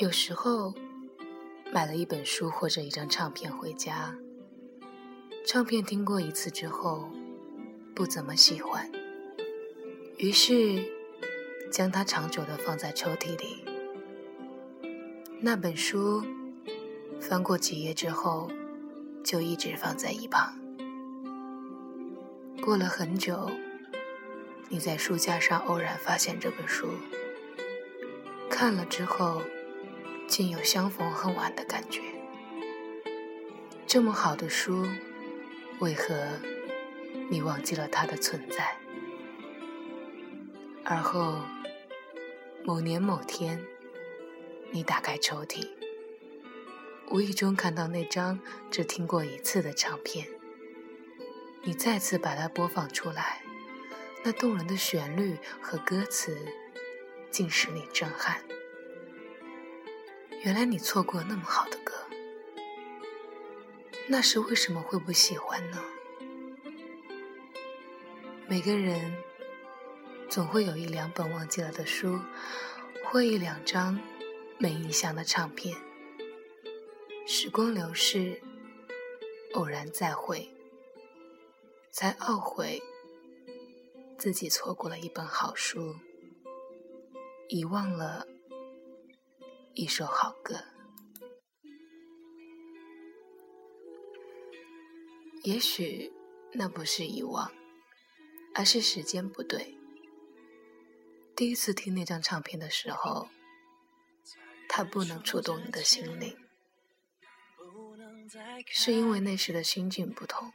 有时候买了一本书或者一张唱片回家，唱片听过一次之后不怎么喜欢，于是将它长久的放在抽屉里。那本书翻过几页之后，就一直放在一旁。过了很久，你在书架上偶然发现这本书，看了之后，竟有相逢恨晚的感觉。这么好的书，为何你忘记了它的存在？而后，某年某天，你打开抽屉，无意中看到那张只听过一次的唱片。你再次把它播放出来，那动人的旋律和歌词，竟使你震撼。原来你错过那么好的歌，那时为什么会不喜欢呢？每个人总会有一两本忘记了的书，或一两张没印象的唱片。时光流逝，偶然再会。才懊悔自己错过了一本好书，遗忘了一首好歌。也许那不是遗忘，而是时间不对。第一次听那张唱片的时候，它不能触动你的心灵，是因为那时的心境不同。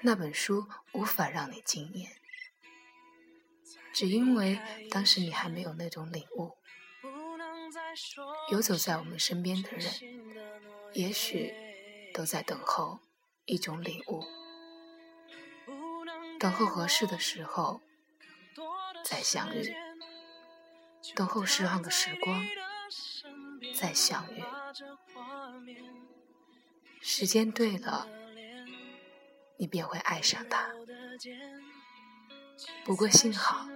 那本书无法让你惊艳，只因为当时你还没有那种领悟。游走在我们身边的人，也许都在等候一种领悟，等候合适的时候再相遇，等候适当的时光再相遇。时间对了。你便会爱上他。不过幸好，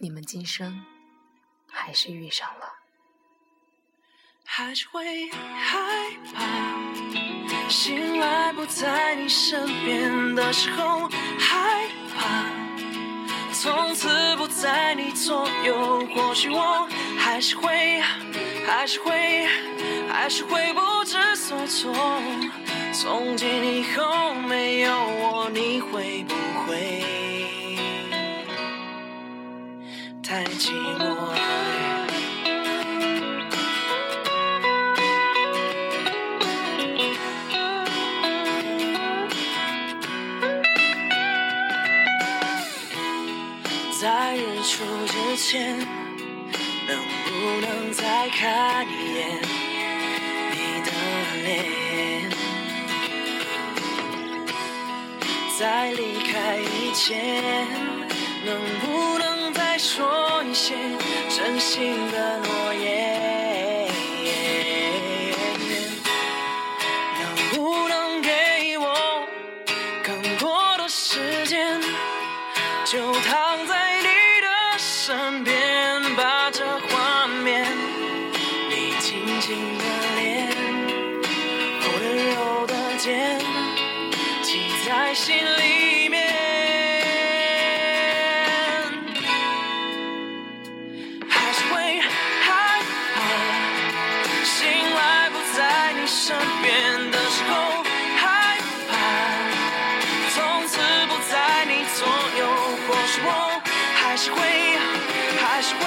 你们今生还是遇上了。还是会害怕，醒来不在你身边的时候，害怕，从此不在你左右。或许我还是会，还是会，还是会不知所措。从今以后没有我，你会不会太寂寞？在日出之前，能不能再看一眼你的脸？在离开以前，能不能再说一些真心的诺言？在心里面，还是会害怕，醒来不在你身边的时候，害怕，从此不在你左右。或许我还是会，还是会，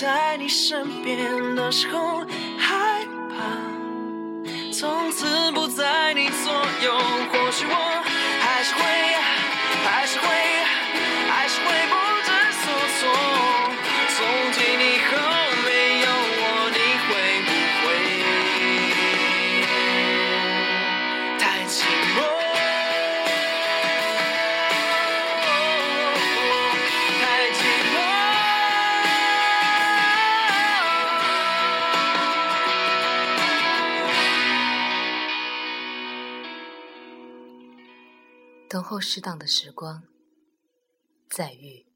在你身边的时候害怕，从此不在你左右。或许我等候适当的时光，再遇。